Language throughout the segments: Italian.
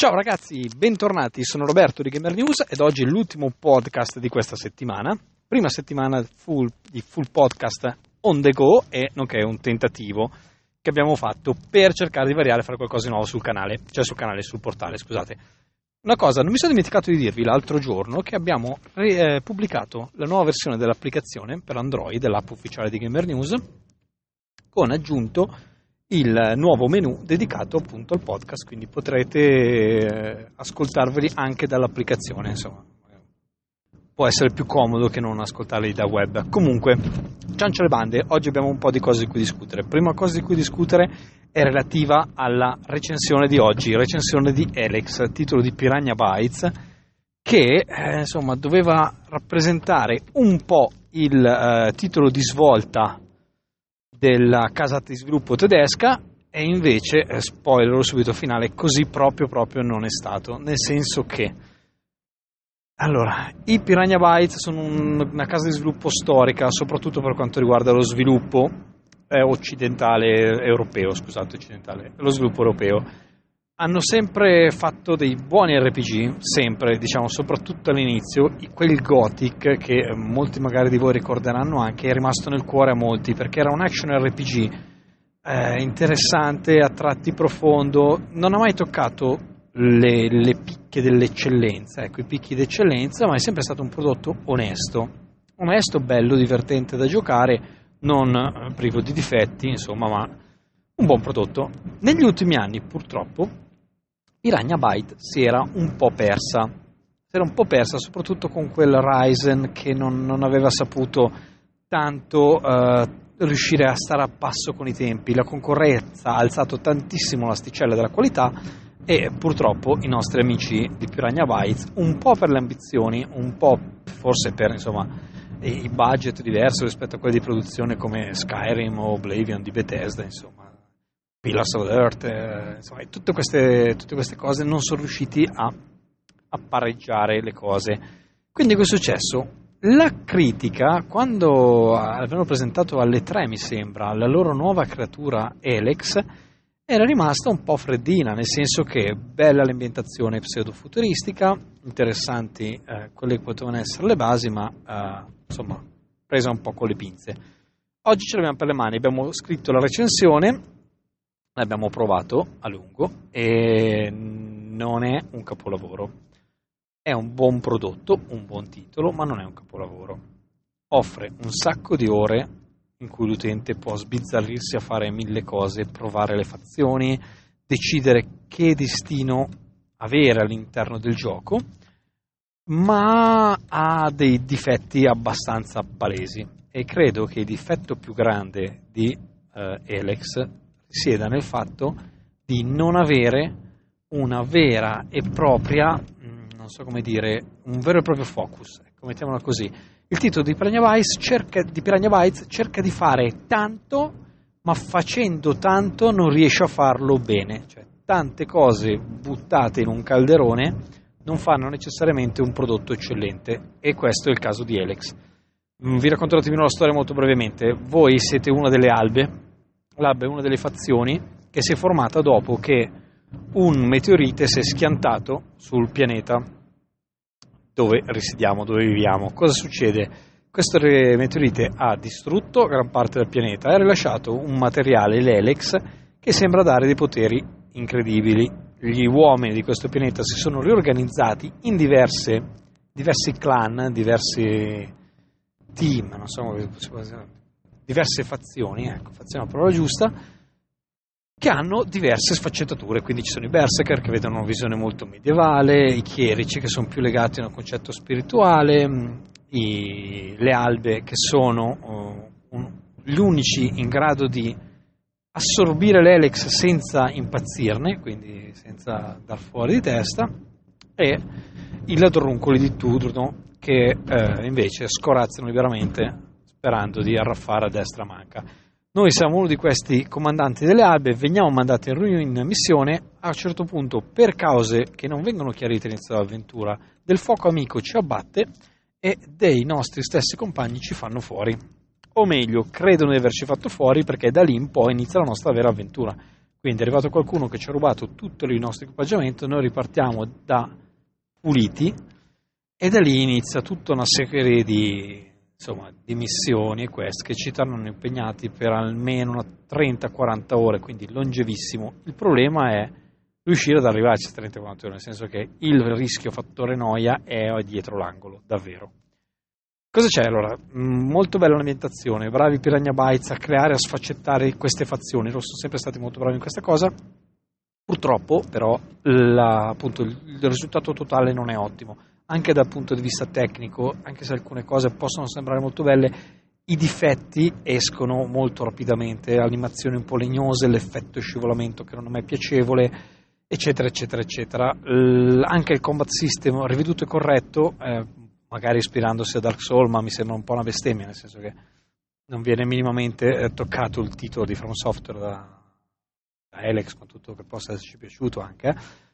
Ciao ragazzi, bentornati, sono Roberto di Gamer News ed oggi è l'ultimo podcast di questa settimana. Prima settimana full, di full podcast on the go e nonché un tentativo che abbiamo fatto per cercare di variare e fare qualcosa di nuovo sul canale, cioè sul canale, sul portale, scusate. Una cosa, non mi sono dimenticato di dirvi l'altro giorno che abbiamo eh, pubblicato la nuova versione dell'applicazione per Android, dell'app ufficiale di Gamer News, con aggiunto il nuovo menu dedicato appunto al podcast, quindi potrete eh, ascoltarveli anche dall'applicazione, insomma. Può essere più comodo che non ascoltarli da web. Comunque, ciancio le bande, oggi abbiamo un po' di cose di cui discutere. Prima cosa di cui discutere è relativa alla recensione di oggi, recensione di Alex, titolo di Piranha Bytes, che eh, insomma doveva rappresentare un po' il eh, titolo di svolta della casa di sviluppo tedesca e invece, eh, spoiler subito finale, così proprio proprio non è stato, nel senso che allora, i Piranha Bytes sono un, una casa di sviluppo storica, soprattutto per quanto riguarda lo sviluppo eh, occidentale europeo, scusate, occidentale, lo sviluppo europeo hanno sempre fatto dei buoni RPG, sempre, diciamo, soprattutto all'inizio, quel Gothic che eh, molti magari di voi ricorderanno anche, è rimasto nel cuore a molti perché era un action RPG eh, interessante, a tratti profondo, non ha mai toccato le, le picche dell'eccellenza, ecco, i picchi d'eccellenza, ma è sempre stato un prodotto onesto, onesto, bello, divertente da giocare, non eh, privo di difetti, insomma, ma un buon prodotto. Negli ultimi anni, purtroppo, Piranha Byte si era un po' persa. Si era un po' persa soprattutto con quel Ryzen che non, non aveva saputo tanto eh, riuscire a stare a passo con i tempi. La concorrenza ha alzato tantissimo l'asticella della qualità e purtroppo i nostri amici di Piranha Bytes, un po' per le ambizioni, un po' forse per insomma, i budget diversi rispetto a quelli di produzione come Skyrim o Oblivion di Bethesda, insomma, Pillars of Earth, eh, insomma, tutte queste, tutte queste, cose non sono riusciti a, a pareggiare le cose. Quindi cosa è successo? La critica, quando avevano presentato alle tre, mi sembra, la loro nuova creatura Elex, era rimasta un po' freddina, nel senso che bella l'ambientazione pseudo-futuristica, interessanti eh, quelle che potevano essere le basi, ma eh, insomma, presa un po' con le pinze. Oggi ce l'abbiamo per le mani, abbiamo scritto la recensione, l'abbiamo provato a lungo e non è un capolavoro. È un buon prodotto, un buon titolo, ma non è un capolavoro. Offre un sacco di ore in cui l'utente può sbizzarrirsi a fare mille cose, provare le fazioni, decidere che destino avere all'interno del gioco, ma ha dei difetti abbastanza palesi e credo che il difetto più grande di uh, Elex risieda nel fatto di non avere una vera e propria, mm, non so come dire, un vero e proprio focus, ecco, mettiamola così. Il titolo di Piranha Bytes cerca di, Piranha Bytes cerca di fare tanto, ma facendo tanto non riesce a farlo bene. Cioè, tante cose buttate in un calderone non fanno necessariamente un prodotto eccellente, e questo è il caso di Alex. Mm, vi racconto un attimino la storia molto brevemente. Voi siete una delle albe Lab è una delle fazioni che si è formata dopo che un meteorite si è schiantato sul pianeta dove risiediamo, dove viviamo. Cosa succede? Questo meteorite ha distrutto gran parte del pianeta e ha rilasciato un materiale, l'Elex, che sembra dare dei poteri incredibili. Gli uomini di questo pianeta si sono riorganizzati in diverse, diversi clan, diversi team, non so come si può dire, diverse fazioni, ecco, fazione è la parola giusta, che hanno diverse sfaccettature, quindi ci sono i berserker che vedono una visione molto medievale, i chierici che sono più legati a un concetto spirituale, i, le albe che sono uh, un, gli unici in grado di assorbire l'Elex senza impazzirne, quindi senza dar fuori di testa, e i ladruncoli di turno che eh, invece scorazzano liberamente sperando di arraffare a destra manca. Noi siamo uno di questi comandanti delle albe, veniamo mandati in missione, a un certo punto per cause che non vengono chiarite all'inizio dell'avventura, del fuoco amico ci abbatte e dei nostri stessi compagni ci fanno fuori. O meglio, credono di averci fatto fuori perché da lì in poi inizia la nostra vera avventura. Quindi è arrivato qualcuno che ci ha rubato tutto il nostro equipaggiamento, noi ripartiamo da puliti e da lì inizia tutta una serie di, insomma, di missioni e quest che ci tornano impegnati per almeno 30-40 ore, quindi longevissimo. Il problema è riuscire ad arrivarci a 30-40 ore, nel senso che il rischio fattore noia è dietro l'angolo, davvero. Cosa c'è allora? Mm, molto bella l'ambientazione, bravi Piranha Bytes a creare, a sfaccettare queste fazioni, loro sono sempre stati molto bravi in questa cosa. Purtroppo, però, la, appunto, il risultato totale non è ottimo anche dal punto di vista tecnico, anche se alcune cose possono sembrare molto belle, i difetti escono molto rapidamente, animazioni un po' legnose, l'effetto scivolamento che non è mai piacevole, eccetera, eccetera, eccetera. L- anche il combat system riveduto e corretto, eh, magari ispirandosi a Dark Souls, ma mi sembra un po' una bestemmia, nel senso che non viene minimamente eh, toccato il titolo di From Software da, da Alex, con tutto che possa esserci piaciuto anche. Eh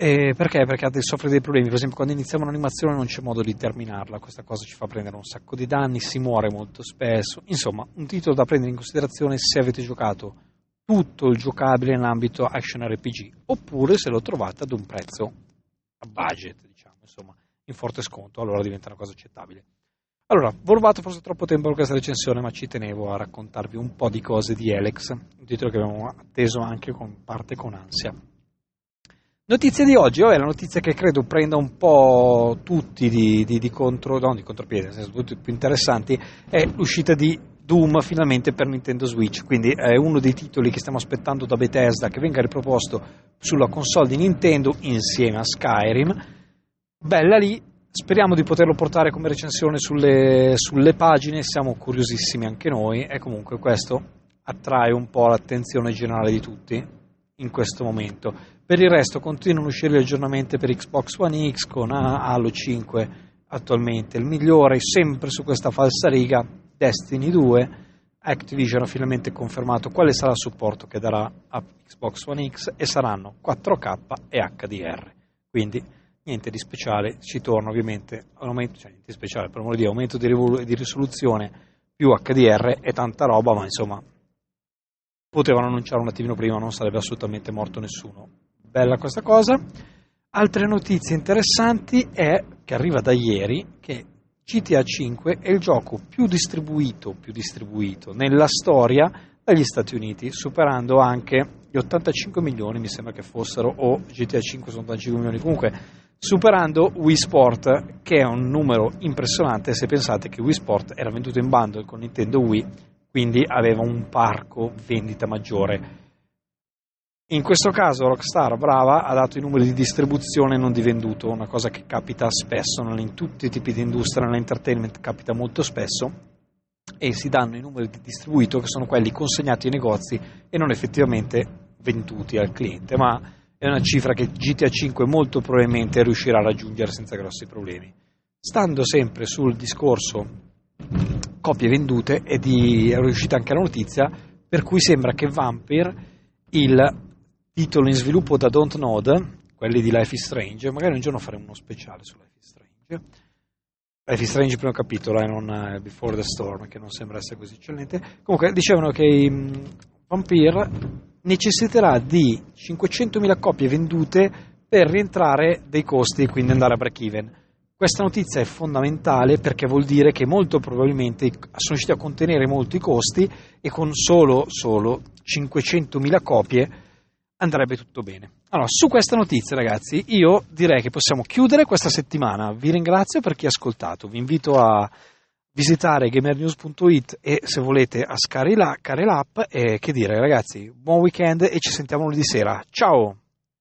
e perché? Perché soffre dei problemi. Per esempio, quando iniziamo un'animazione non c'è modo di terminarla. Questa cosa ci fa prendere un sacco di danni, si muore molto spesso. Insomma, un titolo da prendere in considerazione se avete giocato tutto il giocabile nell'ambito action RPG, oppure se lo trovate ad un prezzo a budget, diciamo, insomma, in forte sconto, allora diventa una cosa accettabile. Allora, ho rubato forse troppo tempo per questa recensione, ma ci tenevo a raccontarvi un po' di cose di Alex, un titolo che abbiamo atteso anche con parte con ansia. Notizie di oggi, oh, è la notizia che credo prenda un po' tutti di, di, di contro, no, di contropiede, nel senso tutti più interessanti, è l'uscita di Doom finalmente per Nintendo Switch, quindi è uno dei titoli che stiamo aspettando da Bethesda che venga riproposto sulla console di Nintendo insieme a Skyrim. Bella lì, speriamo di poterlo portare come recensione sulle, sulle pagine, siamo curiosissimi anche noi e comunque questo attrae un po' l'attenzione generale di tutti in questo momento per il resto continuano a uscire gli aggiornamenti per Xbox One X con Halo 5 attualmente. Il migliore sempre su questa falsa riga, Destiny 2. Activision ha finalmente confermato quale sarà il supporto che darà a Xbox One X e saranno 4K e HDR. Quindi niente di speciale, ci torna ovviamente aumento, cioè niente di speciale, per di aumento di, di risoluzione più HDR e tanta roba, ma insomma potevano annunciare un attimino prima, non sarebbe assolutamente morto nessuno bella questa cosa. Altre notizie interessanti è che arriva da ieri che GTA 5 è il gioco più distribuito, più distribuito nella storia dagli Stati Uniti, superando anche gli 85 milioni, mi sembra che fossero, o GTA 5 sono 85 milioni, comunque superando Wii Sport, che è un numero impressionante se pensate che Wii Sport era venduto in bundle con Nintendo Wii, quindi aveva un parco vendita maggiore in questo caso Rockstar, brava, ha dato i numeri di distribuzione e non di venduto, una cosa che capita spesso in tutti i tipi di industria, nell'entertainment capita molto spesso, e si danno i numeri di distribuito che sono quelli consegnati ai negozi e non effettivamente venduti al cliente, ma è una cifra che GTA 5 molto probabilmente riuscirà a raggiungere senza grossi problemi. Stando sempre sul discorso copie vendute, è, di, è riuscita anche la notizia per cui sembra che Vampire il titolo in sviluppo da Don't Node, quelli di Life is Strange, magari un giorno faremo uno speciale su Life is Strange. Life is Strange primo capitolo e eh, non uh, Before the Storm, che non sembra essere così eccellente. Comunque dicevano che um, Vampire necessiterà di 500.000 copie vendute per rientrare dei costi e quindi andare a break even. Questa notizia è fondamentale perché vuol dire che molto probabilmente sono riusciti a contenere molti costi e con solo, solo 500.000 copie andrebbe tutto bene. Allora, su questa notizia, ragazzi, io direi che possiamo chiudere questa settimana. Vi ringrazio per chi ha ascoltato. Vi invito a visitare gamernews.it e se volete a scaricare l'app e che dire, ragazzi, buon weekend e ci sentiamo lunedì sera. Ciao!